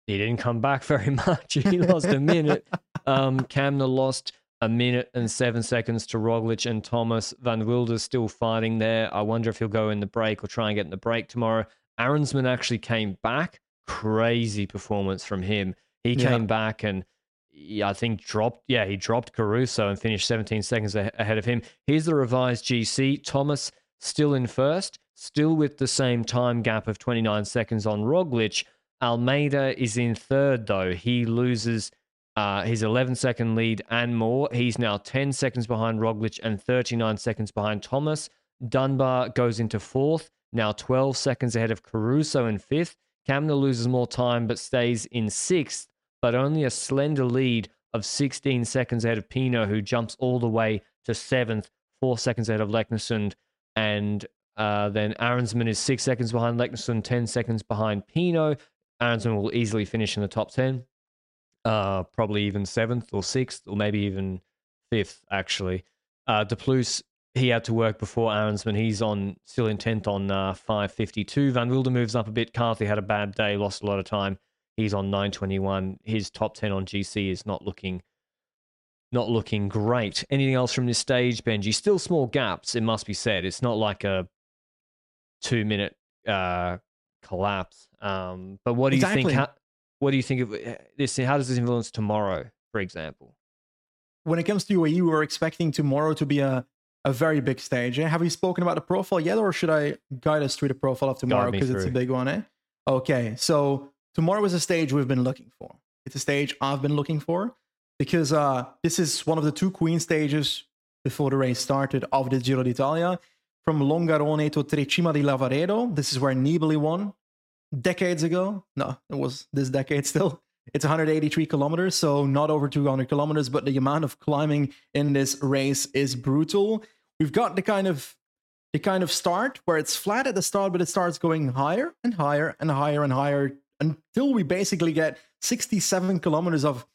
he didn't come back very much. He lost a minute. Um, Kämna lost a minute and seven seconds to Roglic and Thomas. Van Wilder's still fighting there. I wonder if he'll go in the break or try and get in the break tomorrow. Arensman actually came back. Crazy performance from him. He yeah. came back and I think dropped, yeah, he dropped Caruso and finished 17 seconds ahead of him. Here's the revised GC. Thomas still in first still with the same time gap of 29 seconds on Roglic. Almeida is in third, though. He loses uh, his 11 second lead and more. He's now 10 seconds behind Roglic and 39 seconds behind Thomas. Dunbar goes into fourth, now 12 seconds ahead of Caruso in fifth. Kämna loses more time but stays in sixth, but only a slender lead of 16 seconds ahead of Pinot, who jumps all the way to seventh, four seconds ahead of Leknessund. And uh, then Arensman is six seconds behind Leknessund, 10 seconds behind Pinot. Arensman will easily finish in the top 10, uh, probably even seventh or sixth, or maybe even fifth, actually. Uh, De Plus, he had to work before Arensman. He's on still in 10th on uh, 552. Van Wilder moves up a bit. Carthy had a bad day, lost a lot of time. He's on 921. His top 10 on GC is not looking not looking great. Anything else from this stage, Benji? Still small gaps, it must be said. It's not like a two minute uh, collapse. Um, but what do exactly. you think? How, what do you think of uh, this? How does this influence tomorrow, for example? When it comes to UAE, we're expecting tomorrow to be a, a very big stage. Eh? Have you spoken about the profile yet, or should I guide us through the profile of tomorrow because it's a big one? Eh? Okay, so tomorrow is a stage we've been looking for. It's a stage I've been looking for because uh, this is one of the two queen stages before the race started of the Giro d'Italia. From Longarone to Tre Cime di Lavaredo, this is where Nibali won decades ago. No, it was this decade still. It's 183 kilometers, so not over 200 kilometers, but the amount of climbing in this race is brutal. We've got the kind of the kind of start where it's flat at the start, but it starts going higher and higher and higher and higher until we basically get 67 kilometers of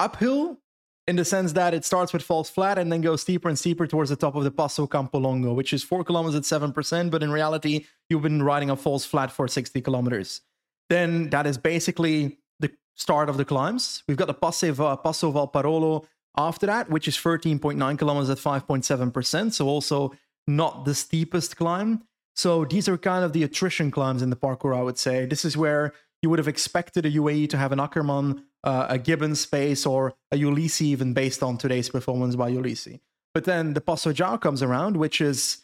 uphill in the sense that it starts with falls flat and then goes steeper and steeper towards the top of the Passo Campolongo, which is four kilometers at 7%, but in reality, you've been riding a falls flat for 60 kilometers. Then that is basically the start of the climbs. We've got the Passe, Passo Valparolo after that, which is 13.9 kilometers at 5.7%, so also not the steepest climb. So these are kind of the attrition climbs in the parcours, I would say. This is where you would have expected a UAE to have an Ackermann, uh, a Gibbons space, or a Ulissi, even based on today's performance by Ulissi. But then the Passo Giau comes around, which is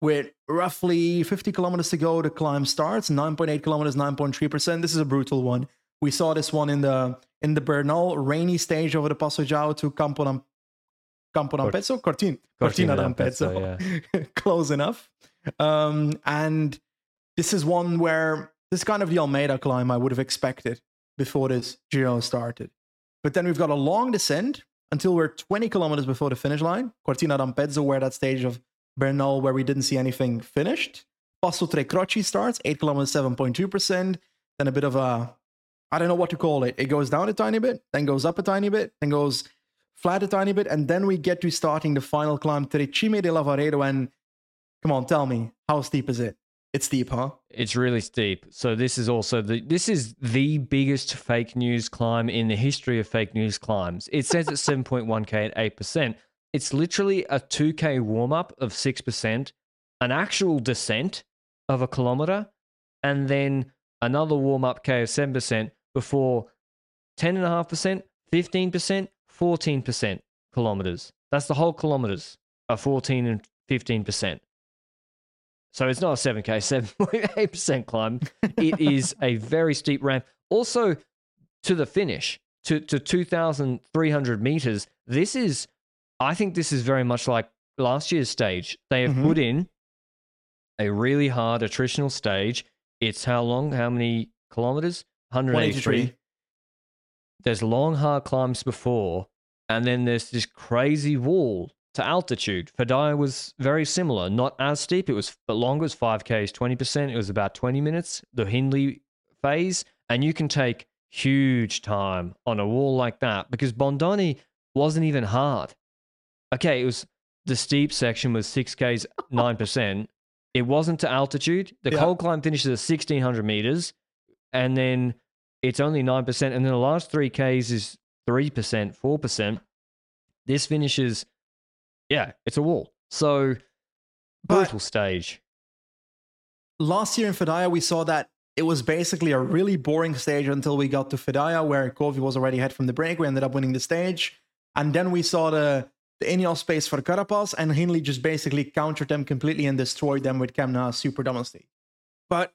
with roughly 50 kilometers to go, the climb starts. 9.8 kilometers, 9.3%. This is a brutal one. We saw this one in the in the Bernal rainy stage over the Passo Giau to Campo Campo d'Ampezzo, Cortina, Cortina d'Ampezzo, yeah. close enough. Um, and this is one where this is kind of the Almeida climb I would have expected before this Giro started. But then we've got a long descent until we're 20 kilometers before the finish line. Cortina d'Ampezzo, where that stage of Bernal, where we didn't see anything finished. Passo Tre Croci starts, 8 kilometers, 7.2%. Then a bit of a, I don't know what to call it. It goes down a tiny bit, then goes up a tiny bit, then goes flat a tiny bit, and then we get to starting the final climb, Tre Cime di Lavaredo, and Come on, tell me, how steep is it? It's steep, huh? It's really steep. So this is also the this is the biggest fake news climb in the history of fake news climbs. It says it's 7.1k at 8%. It's literally a 2k warm up of 6%, an actual descent of a kilometer, and then another warm up k of 7% before 10.5%, 15%, 14% kilometers. That's the whole kilometers are 14 and 15%. So it's not a 7K, 7.8% climb. it is a very steep ramp. Also, to the finish, to, to 2,300 meters, this is, I think this is very much like last year's stage. They have mm-hmm. put in a really hard attritional stage. It's how long? How many kilometers? 183. There's long, hard climbs before, and then there's this crazy wall to altitude. Fedaia was very similar, not as steep. It was but longer. It was 5Ks, 20%. It was about 20 minutes, the Hindley phase. And you can take huge time on a wall like that because Bondone wasn't even hard. Okay, it was the steep section was 6Ks, 9%. It wasn't to altitude. The yeah. cold climb finishes at 1600 meters. And then it's only 9%. And then the last 3Ks is 3%, 4%. This finishes yeah, it's a wall. So brutal but stage. Last year in Fedaia, we saw that it was basically a really boring stage until we got to Fedaia, where Covi was already ahead from the break. We ended up winning the stage. And then we saw the, the Ineos space for Carapaz, and Hindley just basically countered them completely and destroyed them with Kämna Super Domestic. But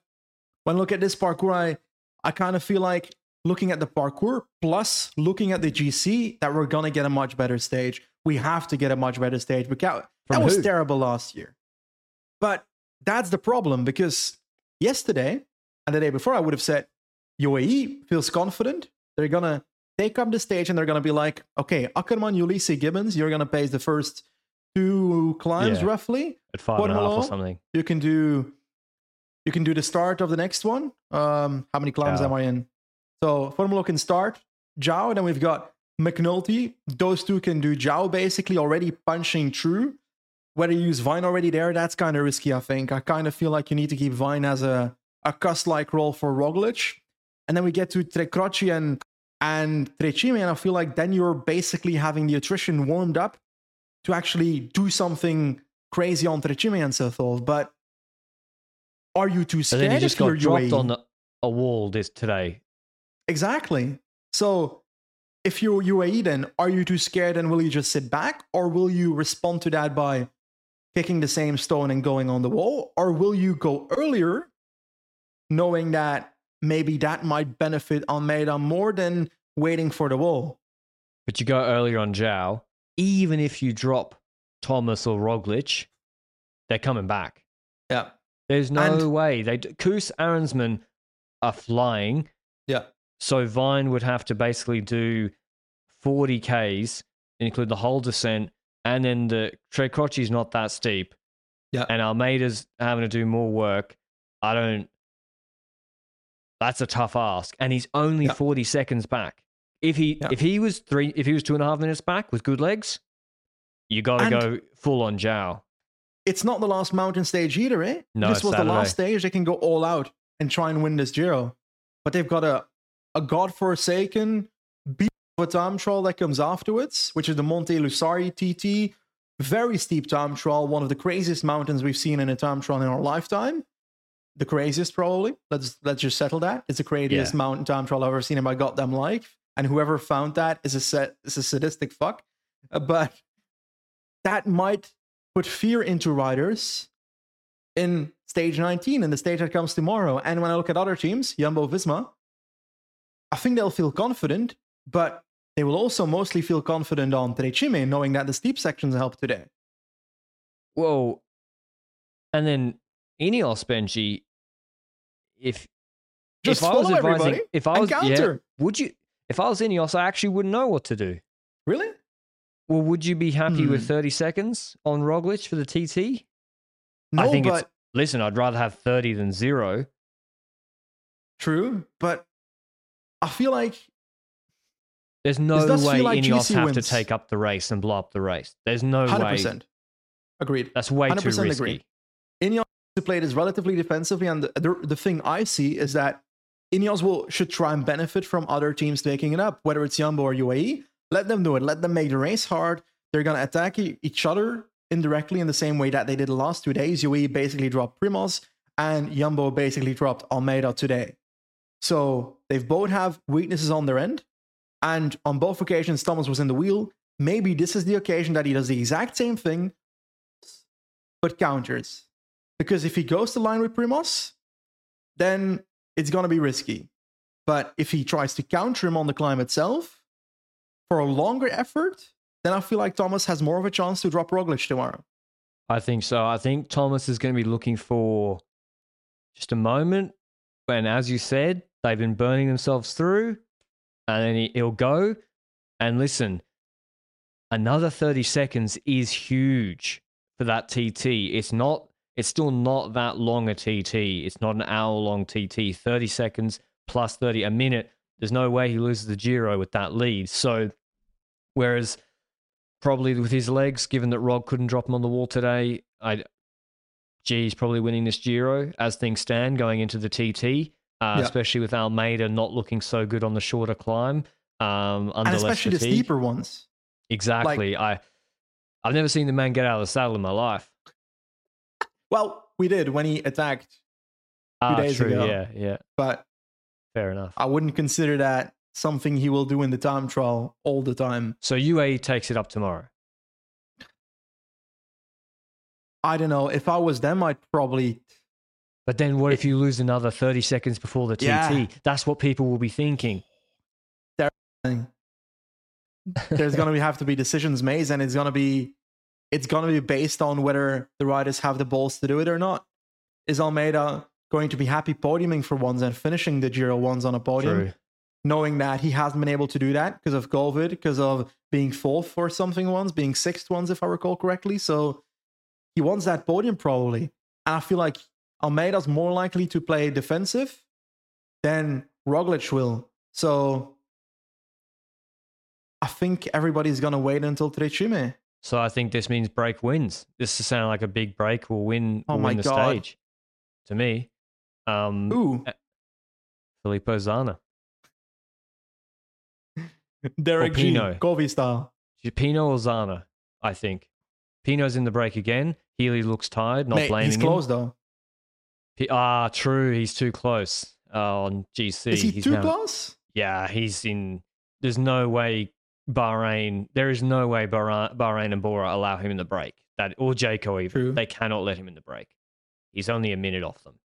when I look at this parcours, I, I kind of feel like looking at the parcours plus looking at the GC that we're going to get a much better stage we have to get a much better stage. But that, that was terrible last year. But that's the problem because yesterday And the day before, I would have said UAE feels confident. They're going to take up the stage and they're going to be like, okay, Ackermann, Ulissi, Gibbons, you're going to pace the first two climbs Yeah. roughly. At five and a half or something. You can do you can do the start of the next one. Um, how many climbs am I in? So Formolo can start Giau, then we've got McNulty. Those two can do Giau basically already punching through. Whether you use Vine already there, that's kind of risky, I think. I kind of feel like you need to keep Vine as a, a Kuss-like role for Roglic. And then we get to Tre Croci and and Tre Cime, and I feel like then you're basically having the attrition warmed up to actually do something crazy on Tre Cime and so forth. But are you too And scared then he just got dropped UAE? on a wall this today. Exactly. So if you're UAE, then are you too scared and will you just sit back? Or will you respond to that by kicking the same stone and going on the wall? Or will you go earlier, knowing that maybe that might benefit Almeida more than waiting for the wall? But you go earlier on Giau, even if you drop Thomas or Roglic, they're coming back. Yeah. There's no And- way. They Kuss Arensman are flying, Yeah. So Vine would have to basically do 40 Ks, include the whole descent, and then the Tre Croci is not that steep. Yeah. And Almeida's having to do more work. I don't. That's a tough ask, and he's only Yeah. 40 seconds back. If he Yeah. if he was three if he was two and a half minutes back with good legs, you got to And- go full on Giau. It's not the last mountain stage either, eh? No, this was the last stage. They can go all out and try and win this Giro. But they've got a, a godforsaken beat of a time trial that comes afterwards, which is the Monte Lussari TT. Very steep time trial, one of the craziest mountains we've seen in a time trial in our lifetime. The craziest, probably. Let's let's just settle that. It's the craziest Yeah. mountain time trial I've ever seen in my goddamn life. And whoever found that is a set is a sadistic fuck. Uh, But that might put fear into riders in stage 19 in the stage that comes tomorrow. And when I look at other teams, Jumbo Visma, I think they'll feel confident, but they will also mostly feel confident on Tre Cime, knowing that the steep sections help today. Well, and then Ineos Benji, if Just if I was advising, if I was yeah, would you? If I was Ineos, I actually wouldn't know what to do. Really? Well, would you be happy with Hmm. 30 seconds on Roglic for the TT? No, I think but it's listen. I'd rather have 30 than zero. true. But I feel like There's no way like Ineos have to take up the race and blow up the race. There's no 100%. way. Agreed. That's way too 100% risky. agree. Ineos to play this relatively defensively, and the, the, the thing I see is that Ineos will should try and benefit from other teams taking it up, whether it's Jumbo or UAE. Let them do it. Let them make the race hard. They're gonna attack e- each other indirectly in the same way that they did the last two days. UAE basically dropped Primos, and Jumbo basically dropped Almeida today. So they've both have weaknesses on their end, and on both occasions Thomas was in the wheel. Maybe this is the occasion that he does the exact same thing, but counters. Because if he goes to line with Primos, then it's going to be risky. But if he tries to counter him on the climb itself for a longer effort, then I feel like Thomas has more of a chance to drop Roglic tomorrow. I think so. I think Thomas is going to be looking for just a moment when, as you said, they've been burning themselves through, and then he, he'll go. And listen, another 30 seconds is huge for that TT. It's not, it's still not that long a TT. It's not an hour long TT. 30 seconds plus 30, a minute. There's no way he loses the Giro with that lead. So, whereas probably with his legs, given that Rog couldn't drop him on the wall today, I, he's probably winning this Giro as things stand going into the TT, uh, Yeah. especially with Almeida not looking so good on the shorter climb. Um, under and especially the steeper ones. Exactly. I, I've never seen the man get out of the saddle in my life. Well, we did when he attacked, Ah, days true. ago. Yeah, yeah. but Fair enough. I wouldn't consider that something he will do in the time trial all the time. So UAE takes it up tomorrow. I don't know. If I was them, I'd probably But then what if you lose another 30 seconds before the TT? Yeah. That's what people will be thinking. there's gonna be, have to be decisions made, and it's gonna be it's gonna be based on whether the riders have the balls to do it or not. Is Almeida going to be happy podiuming for once and finishing the Giro once on a podium, True. knowing that he hasn't been able to do that because of COVID, because of being fourth or something once, being sixth once, if I recall correctly. So he wants that podium probably. And I feel like Almeida's more likely to play defensive than Roglic will. So I think everybody's going to wait until Tre Cime. So I think this means break wins. This is sounding like a big break. Will win. Oh will my win the God. stage. To me, um, Ooh, Filippo Zana, Derek Gee, Pinot. Covi style. Pinot or Zana. I think Pinot's in the break again. Healy looks tired. Not Mate, blaming he's him. close though. P- ah, true. He's too close uh, on GC. Is he He's too now- close? Yeah, he's in. There's no way Bahrain. There is no way Bahrain, Bahrain and Bora allow him in the break. That or Jayco even. True. They cannot let him in the break. He's only a minute off them.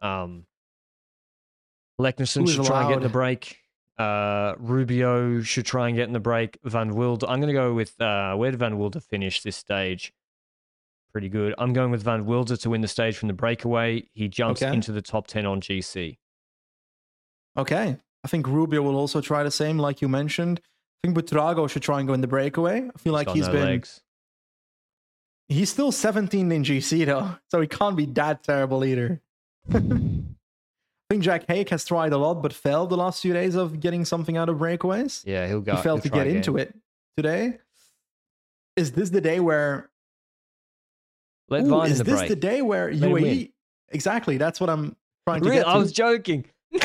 Um, Leknessund should try and get in the break. Uh, Rubio should try and get in the break. Van Wilder. I'm going to go with uh, where did Van Wilder finish this stage? Pretty good. I'm going with Van Wilder to win the stage from the breakaway. He jumps Okay. into the top ten on GC. Okay. I think Rubio will also try the same, like you mentioned. I think Buitrago should try and go in the breakaway. I feel like got he's no been legs. he's still 17 in GC though, so he can't be that terrible either. I think Jack Haig has tried a lot but failed the last few days of getting something out of breakaways. Yeah, he'll go. he failed to get into it today. Is this the day where Let Ooh, Vine is in the this break. the day where Let him win. UAE Exactly, that's what I'm trying to Really? get to. I was joking.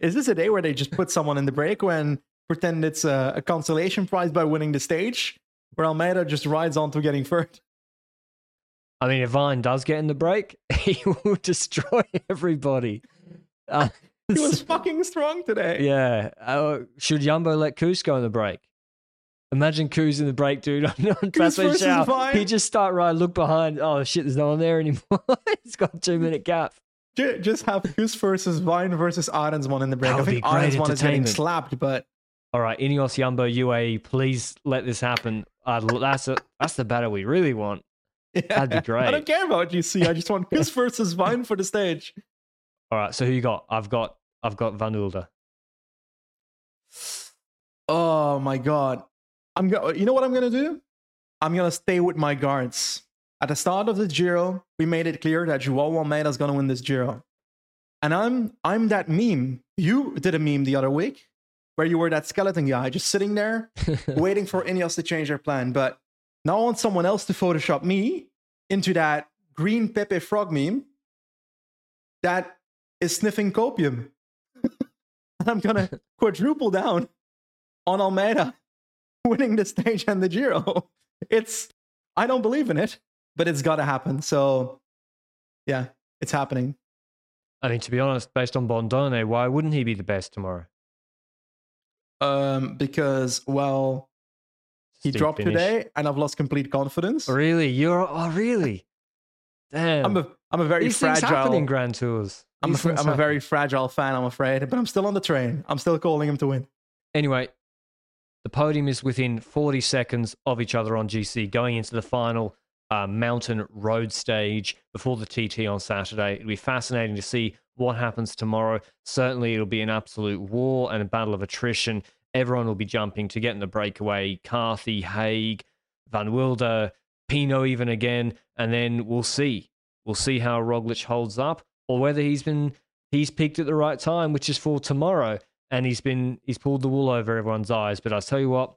Is this a day where they just put someone in the break and pretend it's a, a consolation prize by winning the stage, where Almeida just rides on to getting third? I mean, if Vine does get in the break, he will destroy everybody. Uh, He was fucking strong today. yeah. Uh, should Jumbo let Kuss go in the break? Imagine Kuss in the break, dude. On, Pathway versus Shower. Vine. He just start right, look behind. Oh shit, there's no one there anymore. He's got a two minute gap. Ju- Just have Kuss versus Vine versus Arensman in the break. That I think be great Arensman is getting slapped, but All right, Ineos Jumbo UAE, please let this happen. Uh, that's a, that's the battle we really want. yeah. That'd be great. I don't care about GC. I just want Kuss versus Vine for the stage. All right, so who you got? I've got I've got Van Wilder. Oh my god. I'm go- you know what I'm gonna do? I'm gonna stay with my guards. At the start of the Giro, we made it clear that Joao Almeida is gonna win this Giro. And I'm I'm that meme. You did a meme the other week where you were that skeleton guy just sitting there waiting for Ineos to change their plan. But now I want someone else to Photoshop me into that green Pepe frog meme that is sniffing copium. and I'm gonna quadruple down on Almeida winning the stage and the Giro. It's I don't believe in it, but it's gotta happen. So yeah, it's happening. I mean, to be honest, based on Bondone, why wouldn't he be the best tomorrow? Um, because well, he Steep dropped finish. today, and I've lost complete confidence. Really? You're oh really? Damn. I'm a I'm a very These things happen fragile. in Grand Tours. I'm a, These fr- things I'm a very fragile fan, I'm afraid, but I'm still on the train. I'm still calling him to win. Anyway, the podium is within 40 seconds of each other on GC going into the final uh, mountain road stage before the TT on Saturday. It'll be fascinating to see what happens tomorrow. Certainly, it'll be an absolute war and a battle of attrition. Everyone will be jumping to get in the breakaway. Carthy, Haig, Van Wilder, Pino, even again, and then we'll see. We'll see how Roglic holds up, or whether he's been he's peaked at the right time, which is for tomorrow and he's been he's pulled the wool over everyone's eyes. But I tell you what,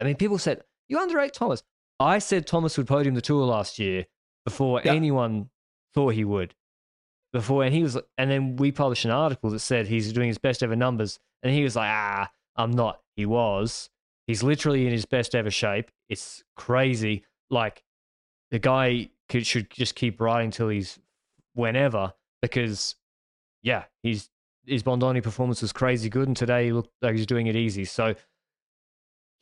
I mean, people said you underrate Thomas. I said Thomas would podium the tour last year before Yeah. anyone thought he would. Before and he was, and then we published an article that said he's doing his best ever numbers, and he was like, "Ah, I'm not." He was. He's literally in his best ever shape. It's crazy. Like the guy could should just keep riding till he's whenever because yeah, he's his Bondone performance was crazy good, and today he looked like he's doing it easy. So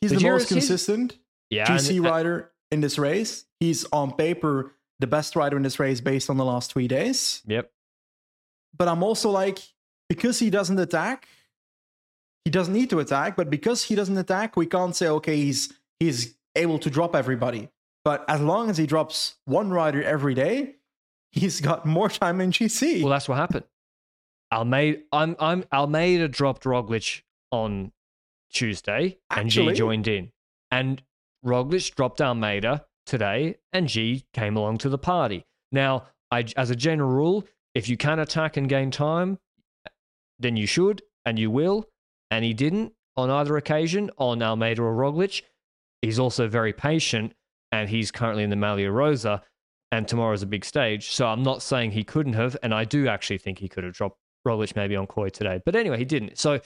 He's The the, most consistent yeah, GC and- uh, rider in this race. He's on paper the best rider in this race based on the last three days. Yep. But I'm also like, because he doesn't attack, he doesn't need to attack, but because he doesn't attack, we can't say, okay, he's he's able to drop everybody. But as long as he drops one rider every day, he's got more time in GC. Well, that's what happened. Almeida, I'm, I'm, Almeida dropped Roglic on Tuesday, and Actually? G joined in. And Roglic dropped Almeida today, and G came along to the party. Now, I, as a general rule, if you can attack and gain time, then you should, and you will. And he didn't on either occasion on Almeida or Roglic. He's also very patient, and he's currently in the Maglia Rosa, and tomorrow's a big stage. So I'm not saying he couldn't have, and I do actually think he could have dropped Roglic maybe on Coi today. But anyway, he didn't. So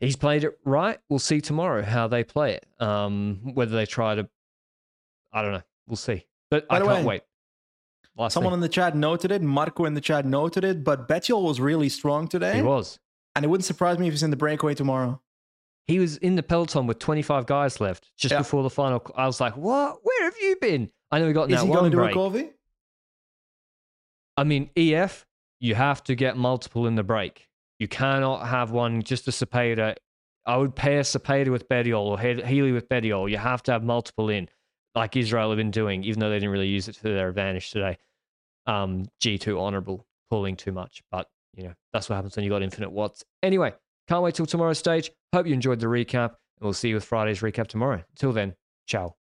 he's played it right. We'll see tomorrow how they play it. Um, whether they try to, I don't know. We'll see. But By I can't way, wait. Last Someone thing. in the chat noted it. Marco in the chat noted it. But Bettiol was really strong today. he was. And it wouldn't surprise me if he's in the breakaway tomorrow. He was in the peloton with 25 guys left just Yeah. before the final. I was like, "What? Where have you been?" I know he got Is that he going to do break. a? I mean, EF, you have to get multiple in the break. You cannot have one just a Cepeda. I would pair Cepeda with Bettiol or Healy with Bettiol. You have to have multiple in, like Israel have been doing, even though they didn't really use it to their advantage today. Um, G2 honorable, pulling too much. But, you know, that's what happens when you got infinite watts. Anyway, can't wait till tomorrow's stage. Hope you enjoyed the recap, and we'll see you with Friday's recap tomorrow. Until then, ciao.